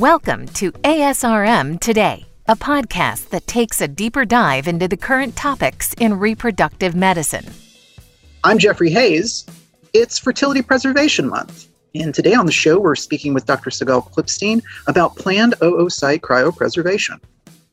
Welcome to ASRM Today, a podcast that takes a deeper dive into the current topics in reproductive medicine. I'm Jeffrey Hayes. It's Fertility Preservation Month. And today on the show, we're speaking with Dr. Sigal Klipstein about planned oocyte cryopreservation.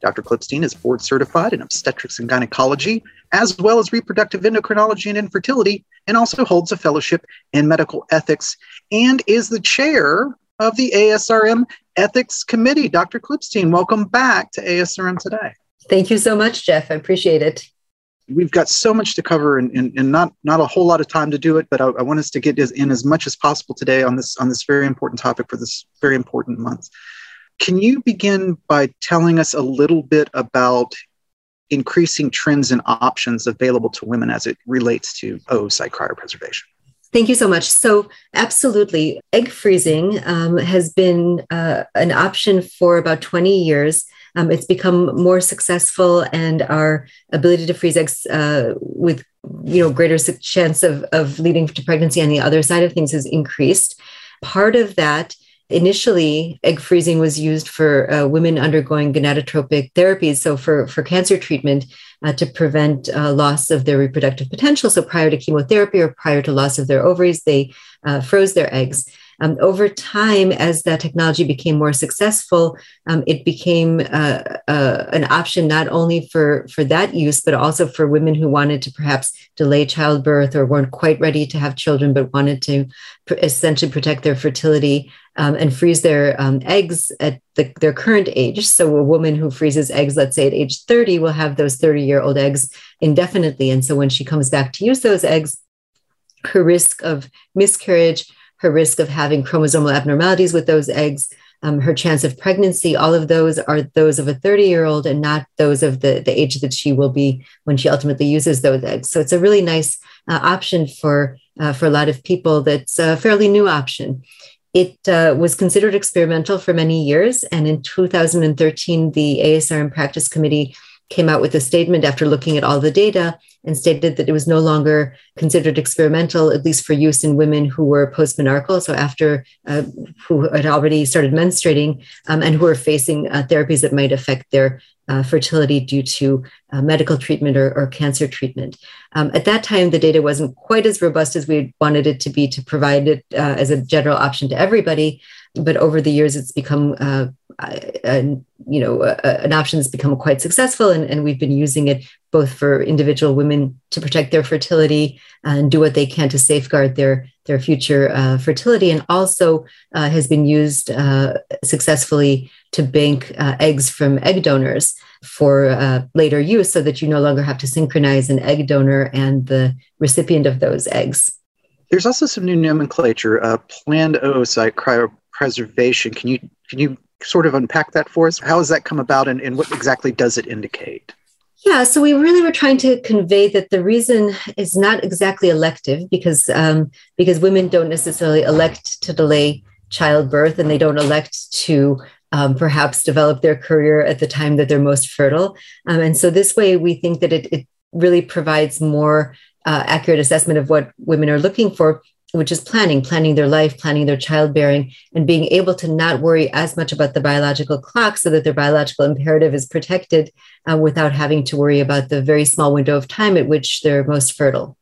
Dr. Klipstein is board certified in obstetrics and gynecology, as well as reproductive endocrinology and infertility, and also holds a fellowship in medical ethics and is the chair of the ASRM Ethics Committee. Dr. Klipstein, welcome back to ASRM today. Thank you so much, Jeff. I appreciate it. We've got so much to cover and, and, and not, not a whole lot of time to do it, but I, I want us to get in as much as possible today on this, on this very important topic for this very important month. Can you begin by telling us a little bit about increasing trends and options available to women as it relates to oocyte cryopreservation? Thank you so much. So, absolutely, egg freezing um, has been uh, an option for about 20 years. Um, it's become more successful, and our ability to freeze eggs uh, with you know greater chance of, of leading to pregnancy on the other side of things has increased. Part of that initially egg freezing was used for uh, women undergoing gonadotoxic therapies so for, for cancer treatment uh, to prevent uh, loss of their reproductive potential. So prior to chemotherapy or prior to loss of their ovaries they uh, froze their eggs um, over time, as that technology became more successful, um, it became uh, uh, an option not only for, for that use, but also for women who wanted to perhaps delay childbirth or weren't quite ready to have children, but wanted to pr- essentially protect their fertility um, and freeze their um, eggs at the, their current age. So, a woman who freezes eggs, let's say at age 30, will have those 30 year old eggs indefinitely. And so, when she comes back to use those eggs, her risk of miscarriage her risk of having chromosomal abnormalities with those eggs, um, her chance of pregnancy, all of those are those of a 30 year old and not those of the, the age that she will be when she ultimately uses those eggs. So it's a really nice uh, option for, uh, for a lot of people that's a fairly new option. It uh, was considered experimental for many years. And in 2013, the ASRM Practice Committee came out with a statement after looking at all the data and stated that it was no longer considered experimental, at least for use in women who were postmenarchal, so after uh, who had already started menstruating um, and who were facing uh, therapies that might affect their uh, fertility due to uh, medical treatment or, or cancer treatment. Um, at that time, the data wasn't quite as robust as we wanted it to be to provide it uh, as a general option to everybody. But over the years, it's become uh, you know an option that's become quite successful, and, and we've been using it both for individual women to protect their fertility and do what they can to safeguard their their future uh, fertility, and also uh, has been used uh, successfully to bank uh, eggs from egg donors for later use, so that you no longer have to synchronize an egg donor and the recipient of those eggs. There's also some new nomenclature, uh, planned oocyte cryopreservation. Can you can you sort of unpack that for us? How has that come about, and, and what exactly does it indicate? Yeah, so we really were trying to convey that the reason is not exactly elective because um, because women don't necessarily elect to delay childbirth and they don't elect to um, perhaps develop their career at the time that they're most fertile. Um, and so this way, we think that it, it really provides more uh, accurate assessment of what women are looking for which is planning, planning their life, planning their childbearing, and being able to not worry as much about the biological clock so that their biological imperative is protected uh, without having to worry about the very small window of time at which they're most fertile.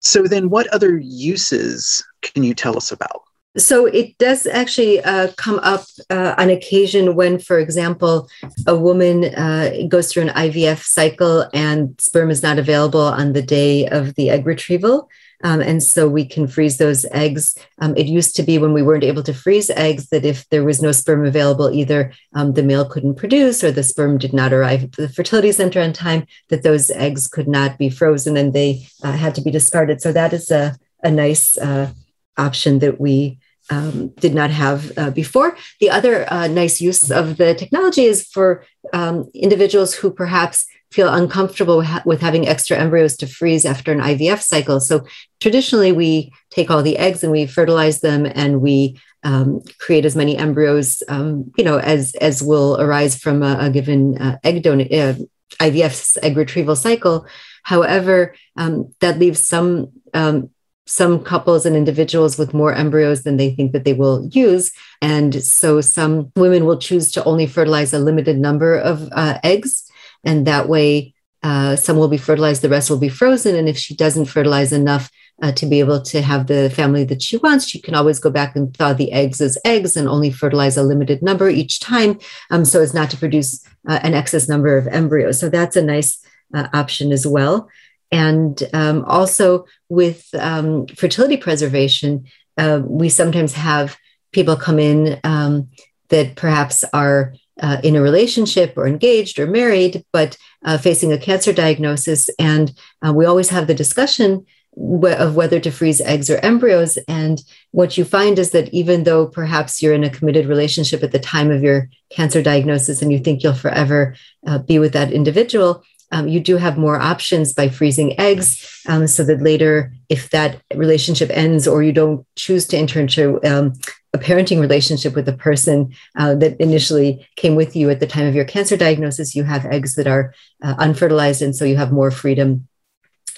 So, then what other uses can you tell us about? So it does actually uh, come up uh, on occasion when, for example, a woman uh, goes through an IVF cycle and sperm is not available on the day of the egg retrieval. Um, and so we can freeze those eggs. Um, it used to be when we weren't able to freeze eggs that if there was no sperm available, either um, the male couldn't produce or the sperm did not arrive at the fertility center on time, that those eggs could not be frozen and they uh, had to be discarded. So that is a, a nice uh, option that we um, did not have uh, before. The other uh, nice use of the technology is for um, individuals who perhaps feel uncomfortable with having extra embryos to freeze after an IVF cycle. So traditionally, we take all the eggs and we fertilize them, and we um, create as many embryos, um, you know, as as will arise from a, a given uh, egg donor uh, IVF egg retrieval cycle. However, um, that leaves some um, some couples and individuals with more embryos than they think that they will use. And so some women will choose to only fertilize a limited number of uh, eggs. And that way, uh, some will be fertilized, the rest will be frozen. And if she doesn't fertilize enough uh, to be able to have the family that she wants, she can always go back and thaw the eggs as eggs and only fertilize a limited number each time um, so as not to produce uh, an excess number of embryos. So that's a nice uh, option as well. And um, also with um, fertility preservation, uh, we sometimes have people come in um, that perhaps are uh, in a relationship or engaged or married, but uh, facing a cancer diagnosis. And uh, we always have the discussion of whether to freeze eggs or embryos. And what you find is that even though perhaps you're in a committed relationship at the time of your cancer diagnosis and you think you'll forever uh, be with that individual, um, you do have more options by freezing eggs um, so that later, if that relationship ends or you don't choose to enter into um, a parenting relationship with the person uh, that initially came with you at the time of your cancer diagnosis, you have eggs that are uh, unfertilized. And so you have more freedom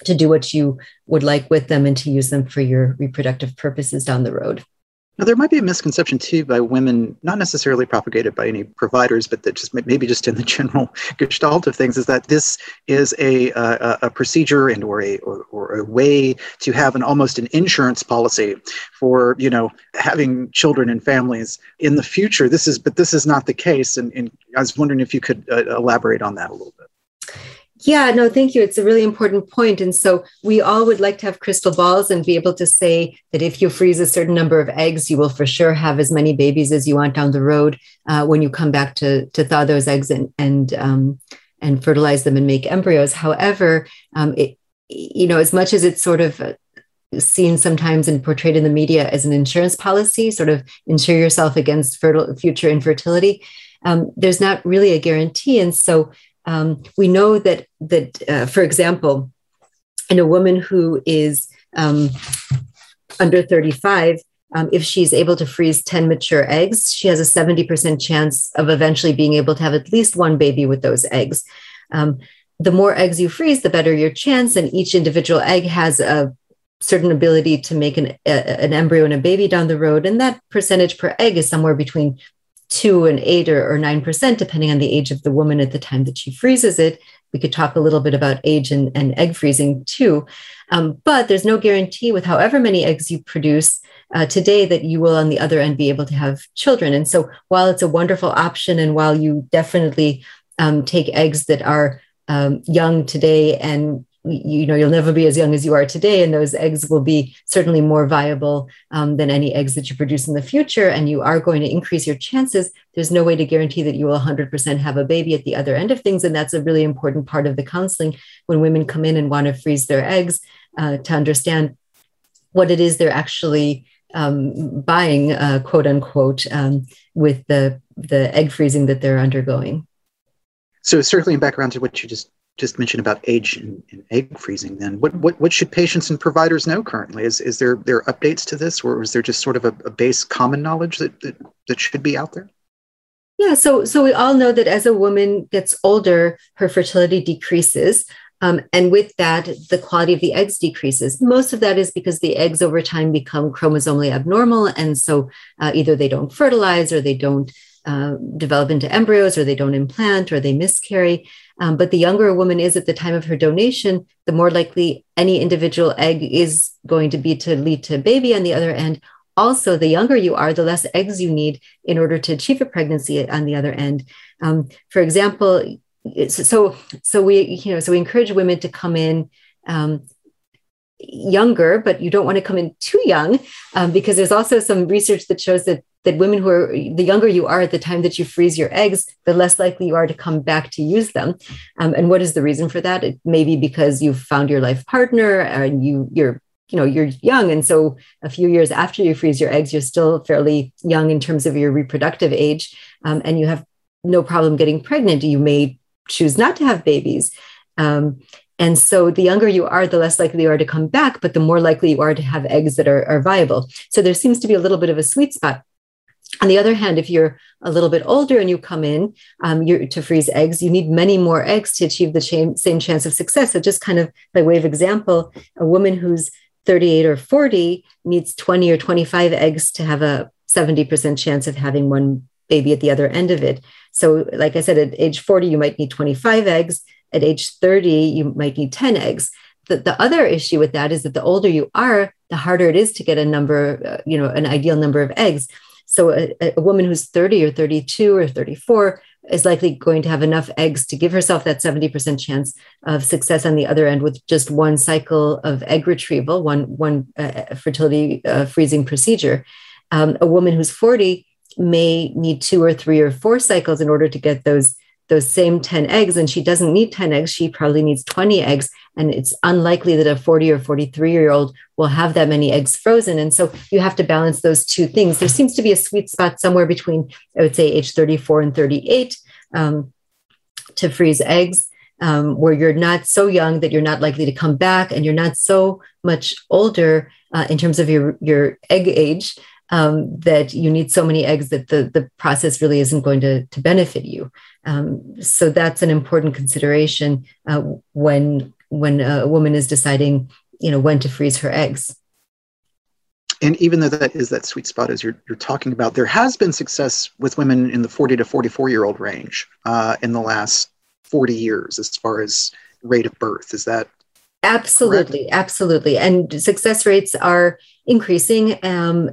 to do what you would like with them and to use them for your reproductive purposes down the road. Now, there might be a misconception too by women, not necessarily propagated by any providers, but that just maybe just in the general gestalt of things, is that this is a a, a procedure and or a or, or, a way to have an almost an insurance policy for you know having children and families in the future. This is, but this is not the case, and, and I was wondering if you could uh, elaborate on that a little bit. Yeah, no, thank you. It's a really important point. And so we all would like to have crystal balls and be able to say that if you freeze a certain number of eggs, you will for sure have as many babies as you want down the road uh, when you come back to, to thaw those eggs and, and, um, and fertilize them and make embryos. However, um, it, you know, as much as it's sort of uh, seen sometimes and portrayed in the media as an insurance policy, sort of insure yourself against fertile, future infertility, um, there's not really a guarantee. And so um, we know that that uh, for example in a woman who is um, under 35 um, if she's able to freeze 10 mature eggs she has a 70% chance of eventually being able to have at least one baby with those eggs. Um, the more eggs you freeze the better your chance and each individual egg has a certain ability to make an, a, an embryo and a baby down the road and that percentage per egg is somewhere between two and eight or, or nine percent, depending on the age of the woman at the time that she freezes it. We could talk a little bit about age and, and egg freezing too. Um, but there's no guarantee with however many eggs you produce uh, today that you will on the other end be able to have children. And so while it's a wonderful option and while you definitely um, take eggs that are um, young today and you know you'll never be as young as you are today and those eggs will be certainly more viable um, than any eggs that you produce in the future and you are going to increase your chances. There's no way to guarantee that you will 100% have a baby at the other end of things and that's a really important part of the counseling. When women come in and want to freeze their eggs uh, to understand what it is they're actually um, buying uh, quote unquote um, with the the egg freezing that they're undergoing. So circling back around to what you just just mentioned about age and, and, egg freezing then. What, what what should patients and providers know currently? Is is there there updates to this or is there just sort of a, a base common knowledge that, that that should be out there? Yeah so so we all know that as a woman gets older her fertility decreases um, and with that the quality of the eggs decreases. Most of that is because the eggs over time become chromosomally abnormal and so uh, either they don't fertilize or they don't uh, develop into embryos or they don't implant or they miscarry um, but the younger a woman is at the time of her donation, the more likely any individual egg is going to be to lead to a baby on the other end. Also, the younger you are, the less eggs you need in order to achieve a pregnancy on the other end. Um, for example, so so we you know so we encourage women to come in um, younger, but you don't want to come in too young um, because there's also some research that shows that that women who are the younger you are at the time that you freeze your eggs, the less likely you are to come back to use them. Um, and what is the reason for that? It may be because you've found your life partner and you you're you know you're young and so a few years after you freeze your eggs you're still fairly young in terms of your reproductive age um, and you have no problem getting pregnant you may choose not to have babies um, and so the younger you are, the less likely you are to come back, but the more likely you are to have eggs that are, are viable. So there seems to be a little bit of a sweet spot. On the other hand, if you're a little bit older and you come in um, to freeze eggs, you need many more eggs to achieve the same, same chance of success. So, just kind of by way of example, a woman who's 38 or 40 needs 20 or 25 eggs to have a 70% chance of having one baby at the other end of it. So, like I said, at age 40, you might need 25 eggs. At age 30, you might need 10 eggs. The, the other issue with that is that the older you are, the harder it is to get a number, uh, you know, an ideal number of eggs. So, a, a woman who's 30 or 32 or 34 is likely going to have enough eggs to give herself that 70% chance of success on the other end with just one cycle of egg retrieval, one, one uh, fertility uh, freezing procedure. Um, a woman who's 40 may need two or three or four cycles in order to get those those same 10 eggs and she doesn't need 10 eggs she probably needs 20 eggs and it's unlikely that a 40 or 43 year old will have that many eggs frozen. And so you have to balance those two things. There seems to be a sweet spot somewhere between i would say age 34 and 38 um, to freeze eggs um, where you're not so young that you're not likely to come back and you're not so much older uh, in terms of your, your egg age um, that you need so many eggs that the, the process really isn't going to, to benefit you. Um, so that's an important consideration uh, when when a woman is deciding, you know, when to freeze her eggs. And even though that is that sweet spot as you're, you're talking about, there has been success with women in the 40 to 44 year old range uh, in the last 40 years as far as rate of birth. Is that absolutely, correct? absolutely? And success rates are increasing. Um,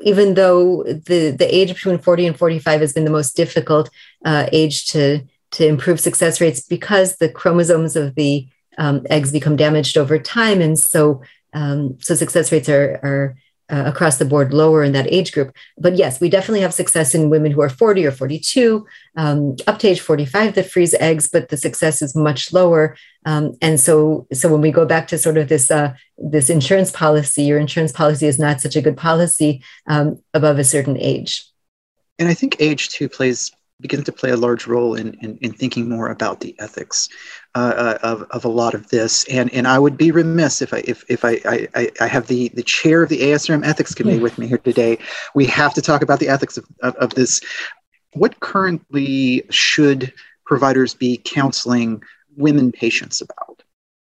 even though the the age between 40 and 45 has been the most difficult uh, age to to improve success rates because the chromosomes of the um, eggs become damaged over time. And so um, so success rates are are uh, across the board lower in that age group. But yes, we definitely have success in women who are 40 or 42, um, up to age 45 that freeze eggs, but the success is much lower. Um, and so, so when we go back to sort of this uh, this insurance policy, your insurance policy is not such a good policy um, above a certain age. And I think age too plays begins to play a large role in, in, in thinking more about the ethics uh, uh, of, of a lot of this. And and I would be remiss if I if, if I, I, I have the, the chair of the ASRM ethics committee mm. with me here today. We have to talk about the ethics of, of, of this. What currently should providers be counseling women patients about?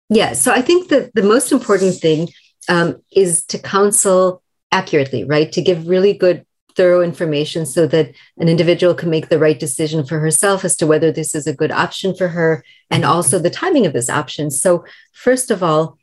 Yeah, so I think that the most important thing um, is to counsel accurately, right? To give really good thorough information so that an individual can make the right decision for herself as to whether this is a good option for her and also the timing of this option. So, first of all,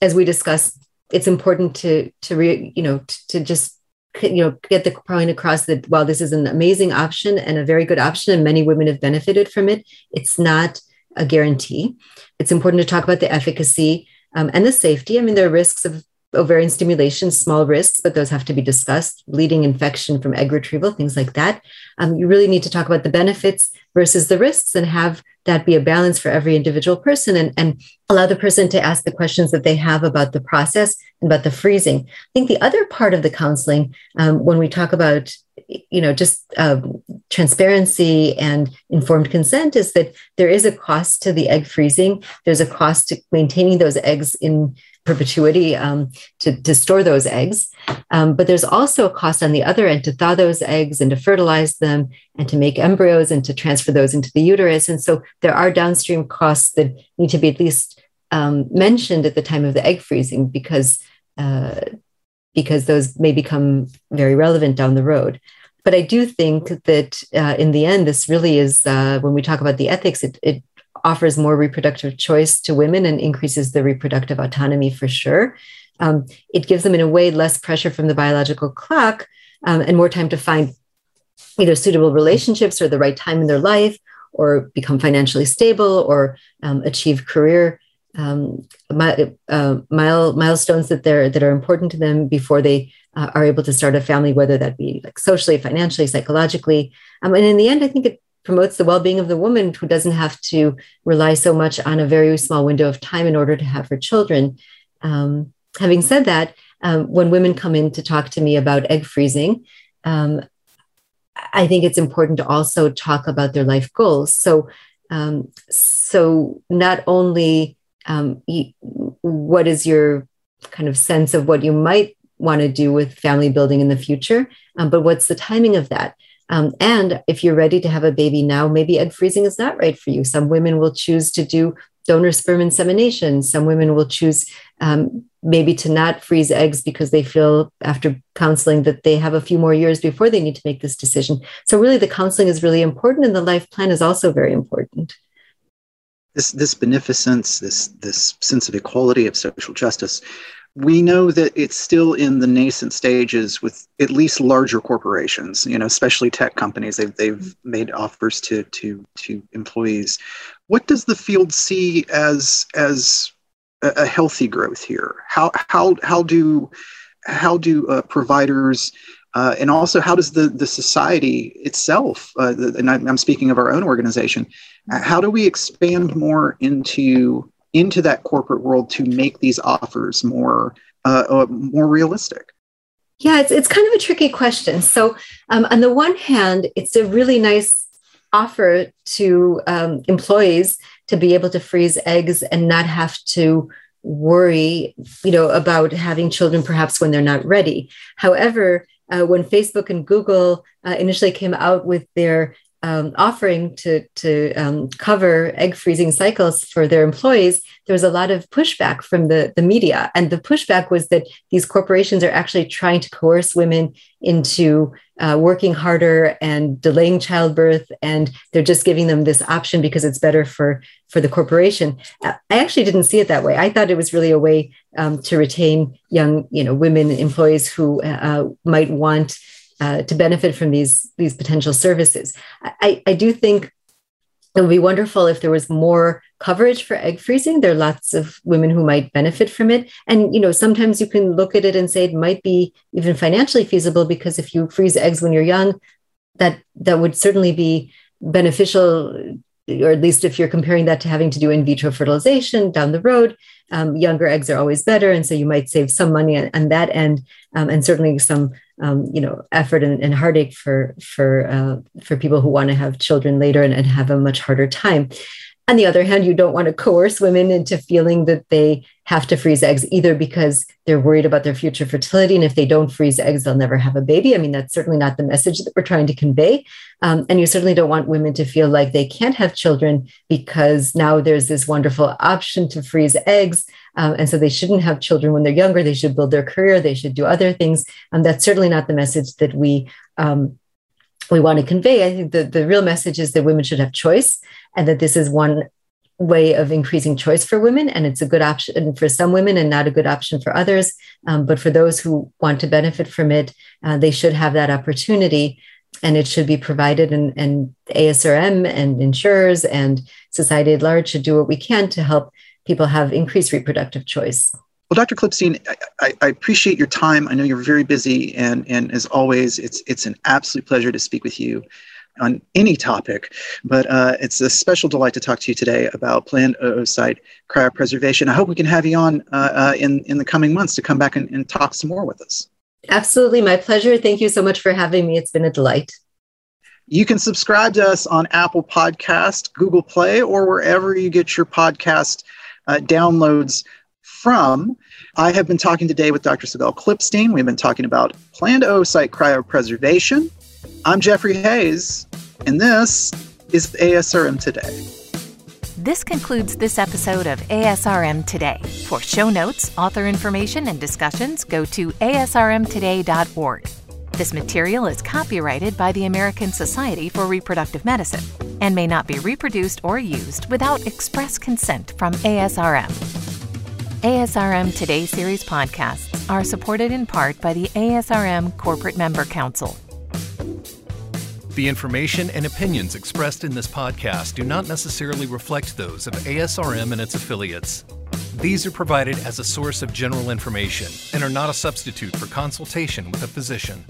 as we discussed, it's important to to re, you know to, to just you know get the point across that while this is an amazing option and a very good option and many women have benefited from it, it's not a guarantee. It's important to talk about the efficacy um, and the safety. I mean, there are risks of ovarian stimulation, small risks, but those have to be discussed. Bleeding, infection from egg retrieval, things like that. Um, you really need to talk about the benefits versus the risks and have that be a balance for every individual person and, and allow the person to ask the questions that they have about the process and about the freezing. I think the other part of the counseling, um, when we talk about you know just uh, transparency and informed consent is that there is a cost to the egg freezing there's a cost to maintaining those eggs in perpetuity um, to, to store those eggs. Um, but there's also a cost on the other end to thaw those eggs and to fertilize them and to make embryos and to transfer those into the uterus. And so there are downstream costs that need to be at least um, mentioned at the time of the egg freezing because uh, because those may become very relevant down the road. But I do think that uh, in the end, this really is uh, when we talk about the ethics, it, it offers more reproductive choice to women and increases the reproductive autonomy for sure. Um, it gives them, in a way, less pressure from the biological clock um, and more time to find either suitable relationships or the right time in their life or become financially stable or um, achieve career um, uh, mile, milestones that they're that are important to them before they uh, are able to start a family, whether that be like socially, financially, psychologically. Um, and in the end, I think it promotes the well-being of the woman who doesn't have to rely so much on a very small window of time in order to have her children. Um, having said that, um, when women come in to talk to me about egg freezing, um, I think it's important to also talk about their life goals. So, um, so not only um, what is your kind of sense of what you might want to do with family building in the future, um, but what's the timing of that? Um, and if you're ready to have a baby now, maybe egg freezing is not right for you. Some women will choose to do donor sperm insemination. Some women will choose um, maybe to not freeze eggs because they feel after counseling that they have a few more years before they need to make this decision. So really the counseling is really important and the life plan is also very important. This this beneficence, this this sense of equality of social justice, we know that it's still in the nascent stages with at least larger corporations, you know, especially tech companies. They've they've made offers to to to employees. What does the field see as as a, healthy growth here? How how how do how do uh, providers uh, and also how does the the society itself uh, the, and I'm speaking of our own organization how do we expand more into into that corporate world to make these offers more uh, uh, more realistic? Yeah it's, it's kind of a tricky question. So um, on the one hand it's a really nice offer to um, employees to be able to freeze eggs and not have to worry you know about having children perhaps when they're not ready. However uh, when facebook and google uh, initially came out with their um, offering to to um, cover egg freezing cycles for their employees, there was a lot of pushback from the the media, and the pushback was that these corporations are actually trying to coerce women into uh, working harder and delaying childbirth, and they're just giving them this option because it's better for for the corporation. I actually didn't see it that way. I thought it was really a way um, to retain young, you know, women employees who uh, might want uh, to benefit from these these potential services. I, I do think it would be wonderful if there was more coverage for egg freezing. There are lots of women who might benefit from it, and you know sometimes you can look at it and say it might be even financially feasible because if you freeze eggs when you're young, that that would certainly be beneficial or at least if you're comparing that to having to do in vitro fertilization down the road, um, younger eggs are always better, and so you might save some money on, on that end, um, and certainly some um, you know effort and, and heartache for for uh, for people who want to have children later and, and have a much harder time. On the other hand, you don't want to coerce women into feeling that they have to freeze eggs either because they're worried about their future fertility. And if they don't freeze eggs, they'll never have a baby. I mean, that's certainly not the message that we're trying to convey. Um, and you certainly don't want women to feel like they can't have children because now there's this wonderful option to freeze eggs. Um, and so they shouldn't have children when they're younger. They should build their career. They should do other things. And that's certainly not the message that we um, we want to convey. I think the, the real message is that women should have choice and that this is one way of increasing choice for women. And it's a good option for some women and not a good option for others. Um, but for those who want to benefit from it, uh, they should have that opportunity. And it should be provided, and, and ASRM and insurers and society at large should do what we can to help people have increased reproductive choice. Well, Dr. Klipstein, I, I, appreciate your time. I know you're very busy, and, and as always, it's, it's an absolute pleasure to speak with you on any topic. But uh, it's a special delight to talk to you today about planned oocyte cryopreservation. I hope we can have you on uh, uh, in, in the coming months to come back and, and talk some more with us. Absolutely, my pleasure. Thank you so much for having me. It's been a delight. You can subscribe to us on Apple Podcast, Google Play, or wherever you get your podcast uh, downloads from. I have been talking today with Dr. Sigal Klipstein. We've been talking about planned oocyte cryopreservation. I'm Jeffrey Hayes, and this is ASRM Today. This concludes this episode of ASRM Today. For show notes, author information, and discussions, go to asrmtoday.org. This material is copyrighted by the American Society for Reproductive Medicine and may not be reproduced or used without express consent from ASRM. ASRM Today series podcasts are supported in part by the ASRM Corporate Member Council. The information and opinions expressed in this podcast do not necessarily reflect those of ASRM and its affiliates. These are provided as a source of general information and are not a substitute for consultation with a physician.